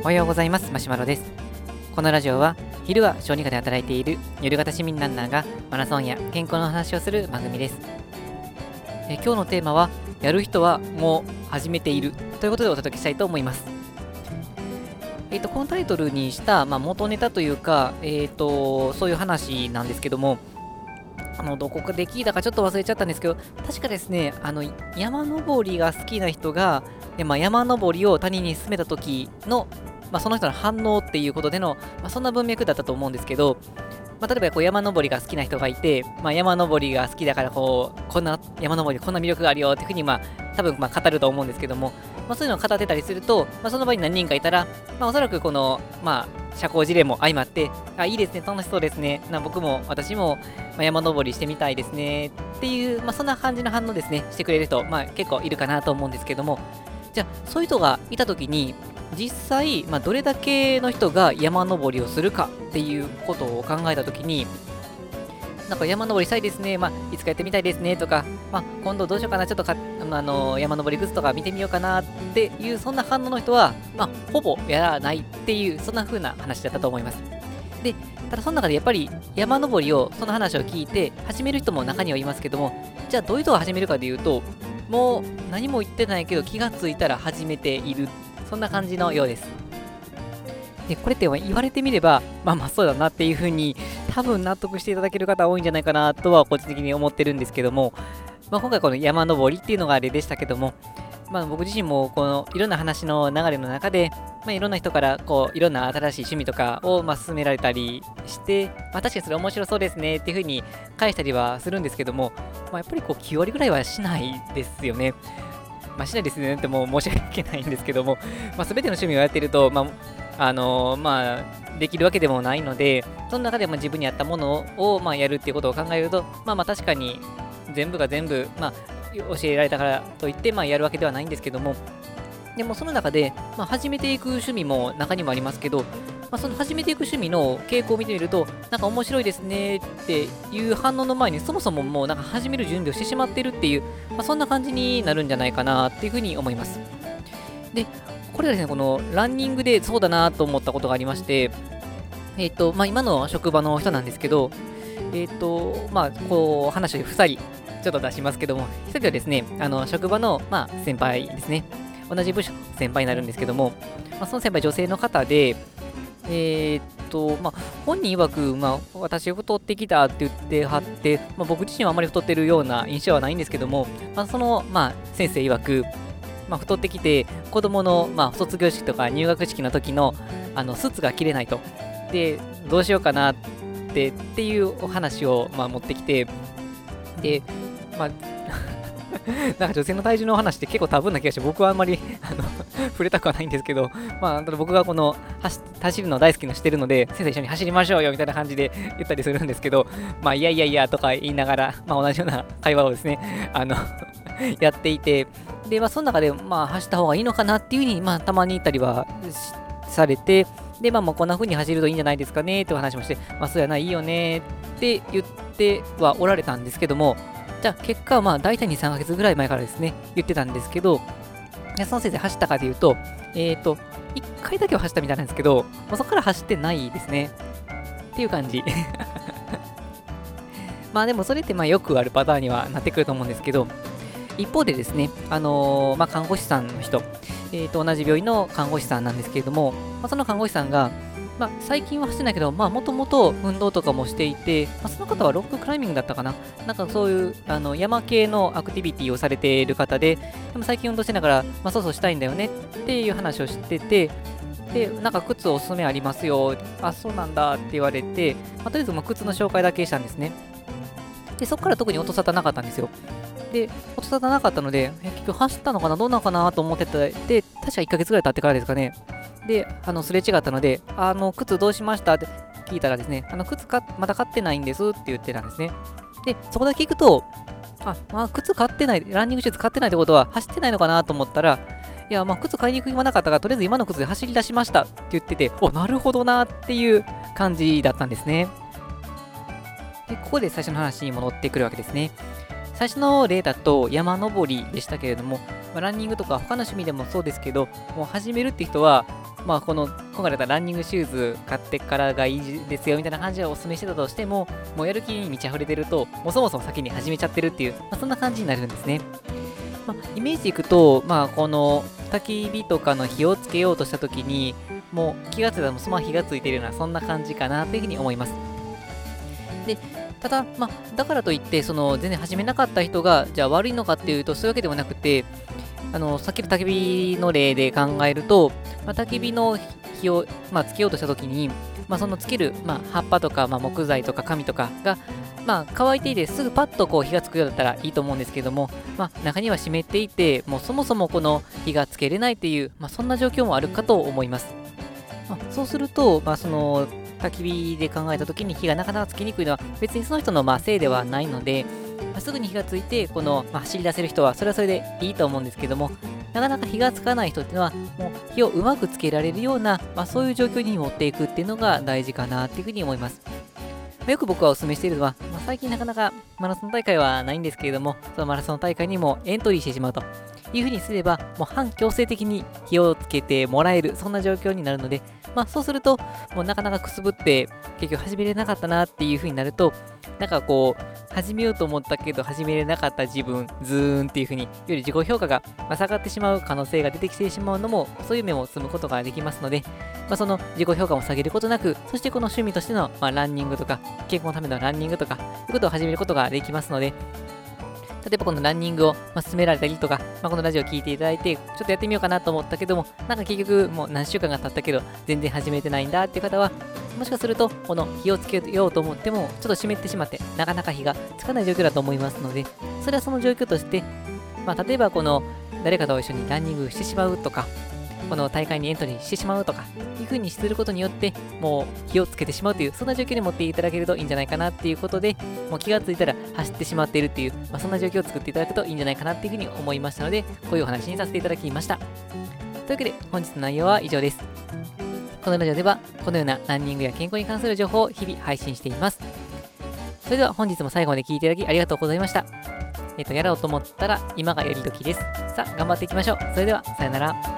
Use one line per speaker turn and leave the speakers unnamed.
おはようございます。マシュマロです。このラジオは昼は小児科で働いている夜型市民ランナーがマラソンや健康の話をする番組です。え今日のテーマはやる人はもう始めているということでお届けしたいと思います。えーと、このタイトルにした、まあ、元ネタというか、えーと、そういう話なんですけども、あのどこかで聞いたかちょっと忘れちゃったんですけど、確かですね、あの山登りが好きな人が、まあ、山登りを他人に勧めた時のまあ、その人の反応っていうことでの、まあ、そんな文脈だったと思うんですけど、まあ、例えばこう山登りが好きな人がいて、まあ、山登りが好きだからこうこんな山登りこんな魅力があるよっていうふうに、まあ、多分まあ語ると思うんですけども、まあ、そういうのを語ってたりすると、まあ、その場に何人かいたら、まあ、おそらくこの、まあ、社交辞令も相まって、あ、いいですね、楽しそうですね、な僕も私も、ま、山登りしてみたいですねっていう、まあ、そんな感じの反応ですね、してくれる人、まあ、結構いるかなと思うんですけども、じゃあ、そういう人がいたときに、実際、まあ、どれだけの人が山登りをするかっていうことを考えたときに、なんか山登りしたいですね、まあ、いつかやってみたいですねとか、まあ、今度どうしようかな、ちょっとかあの山登りグッズとか見てみようかなっていう、そんな反応の人は、まあ、ほぼやらないっていう、そんな風な話だったと思います。で、ただその中でやっぱり山登りを、その話を聞いて始める人も中にはいますけども、じゃあどういう人が始めるかでいうと、もう何も言ってないけど気がついたら始めているそんな感じのようです。で、これって言われてみれば、まあまあそうだなっていうふうに、多分納得していただける方多いんじゃないかなとは個人的に思ってるんですけども、まあ、今回この山登りっていうのがあれでしたけども、まあ、僕自身もこのいろんな話の流れの中で、まあ、いろんな人からこういろんな新しい趣味とかをまあ勧められたりして、まあ、確かにそれ面白そうですねっていうふうに返したりはするんですけども、まあ、やっぱりこう9割ぐらいはしないですよね。まあ、しないですねってもう申し訳ないんですけども、まあ、全ての趣味をやってると、まあ、あの、まあ、できるわけでもないので、その中でも自分に合ったものを、まあ、やるっていうことを考えると、まあまあ確かに全部が全部、まあ、教えられたからといって、まあ、やるわけではないんですけども、でもその中で、まあ、始めていく趣味も中にもありますけど、まあ、その始めていく趣味の傾向を見てみると、なんか面白いですねっていう反応の前に、そもそももうなんか始める準備をしてしまってるっていう、まあ、そんな感じになるんじゃないかなっていうふうに思います。で、これがですね、このランニングでそうだなと思ったことがありまして、えっ、ー、と、まあ、今の職場の人なんですけど、えっ、ー、と、まあ、こう、話を2人、ちょっと出しますけども、1人はですね、あの、職場の、まあ、先輩ですね。同じ部署の先輩になるんですけども、まあ、その先輩女性の方で、えー、っと、まあ、本人曰く、まあ、私太ってきたって言ってはって、まあ、僕自身はあまり太ってるような印象はないんですけども、まあ、その、まあ、先生曰く、まあ、太ってきて、子供の、まあ、卒業式とか入学式の時の、あの、スーツが着れないと。で、どうしようかなって、っていうお話を、まあ、持ってきて、で、まあ、なんか女性の体重の話って結構多分な気がして、僕はあんまり あの触れたくはないんですけど、まあ、僕がこの走るの大好きなしてるので、先生一緒に走りましょうよみたいな感じで言ったりするんですけど、まあ、いやいやいやとか言いながら、まあ、同じような会話をですね、あの やっていて、で、まあ、その中で、まあ、走った方がいいのかなっていうふうに、まあ、たまに言ったりはされて、で、まあ、まあ、こんな風に走るといいんじゃないですかねって話もして、まあ、そうやないいよねって言ってはおられたんですけども、じゃあ結果はまあ大体2、3ヶ月ぐらい前からですね、言ってたんですけど、その先生走ったかというと、えっ、ー、と、1回だけは走ったみたいなんですけど、もうそこから走ってないですね。っていう感じ。まあでもそれってまあよくあるパターンにはなってくると思うんですけど、一方でですね、あのー、まあ、看護師さんの人、えー、と同じ病院の看護師さんなんですけれども、まあ、その看護師さんが、まあ、最近は走ってないけど、まあ、もともと運動とかもしていて、まあ、その方はロッククライミングだったかな。なんかそういうあの山系のアクティビティをされている方で、でも最近運動しながら、まあ、そうそうしたいんだよねっていう話をしてて、で、なんか靴おすすめありますよ。あ、そうなんだって言われて、まあ、とりあえずま靴の紹介だけしたんですね。で、そこから特に音沙汰なかったんですよ。で、音沙汰なかったので、結局走ったのかなどうなのかなと思ってて、で、確か1ヶ月ぐらい経ってからですかね。で、あの、すれ違ったので、あの、靴どうしましたって聞いたらですね、あの、靴か、まだ買ってないんですって言ってたんですね。で、そこだけ聞くと、あ、まあ、靴買ってない、ランニングシューズ買ってないってことは、走ってないのかなと思ったら、いや、まあ、靴買いに行く暇なかったから、とりあえず今の靴で走り出しましたって言ってて、お、なるほどなっていう感じだったんですね。で、ここで最初の話に戻ってくるわけですね。最初の例だと山登りでしたけれども、まあ、ランニングとか他の趣味でもそうですけど、もう始めるって人は、まあ、この今回だったらランニングシューズ買ってからがいいですよみたいな感じでお勧めしてたとしても、もうやる気に満ち溢れてると、もうそもそも先に始めちゃってるっていう、まあ、そんな感じになるんですね。まあ、イメージでいくと、まあ、この焚き火とかの火をつけようとした時に、もう気がついたらそのまま火がついてるような、そんな感じかなというふうに思います。で、ただ、まあ、だからといって、その全然始めなかった人が、じゃあ悪いのかっていうと、そういうわけではなくて、あの、さっきの焚き火の例で考えると、まあ、焚き火の火を、まあ、つけようとしたときに、まあ、そのつける、まあ、葉っぱとか、まあ、木材とか紙とかが、まあ、乾いていてすぐパッとこう火がつくようだったらいいと思うんですけども、まあ、中には湿っていて、もうそもそもこの火がつけれないっていう、まあ、そんな状況もあるかと思います。まあ、そうすると、まあ、その焚き火で考えた時に火がなかなかつきにくいのは別にその人のまあせいではないので、ま、すぐに火がついてこの、ま、走り出せる人はそれはそれでいいと思うんですけどもなかなか火がつかない人っていうのはもう火をうまくつけられるような、まあ、そういう状況に持っていくっていうのが大事かなっていうふうに思います。ま、よく僕はお勧めしているのは、まあ、最近なかなかマラソン大会はないんですけれども、そのマラソン大会にもエントリーしてしまうというふうにすれば、もう反強制的に火をつけてもらえる、そんな状況になるので、まあそうすると、もうなかなかくすぶって結局始めれなかったなっていうふうになると、なんかこう、始めようと思ったけど始めれなかった自分、ズーンっていうふうに、より自己評価が下がってしまう可能性が出てきてしまうのも、そういう面を積むことができますので、まあ、その自己評価も下げることなく、そしてこの趣味としての、まあ、ランニングとか、健康のためのランニングとか、いうことを始めることができますので、例えばこのランニングを、ま進められたりとか、まあ、このラジオを聴いていただいて、ちょっとやってみようかなと思ったけども、なんか結局もう何週間が経ったけど、全然始めてないんだっていう方は、もしかすると、この火をつけようと思っても、ちょっと湿ってしまって、なかなか火がつかない状況だと思いますので、それはその状況として、まあ、例えばこの誰かと一緒にランニングしてしまうとか、この大会にエントリーしてしまうとか、いう風にすることによって、もう火をつけてしまうという、そんな状況に持っていただけるといいんじゃないかなっていうことで、もう気がついたら走ってしまっているっていう、まあ、そんな状況を作っていただくといいんじゃないかなっていう風に思いましたので、こういうお話にさせていただきました。というわけで、本日の内容は以上です。このラジオでは、このようなランニングや健康に関する情報を日々配信しています。それでは本日も最後まで聴いていただきありがとうございました。えっ、と、やろうと思ったら今がやり時です。さあ、頑張っていきましょう。それでは、さよなら。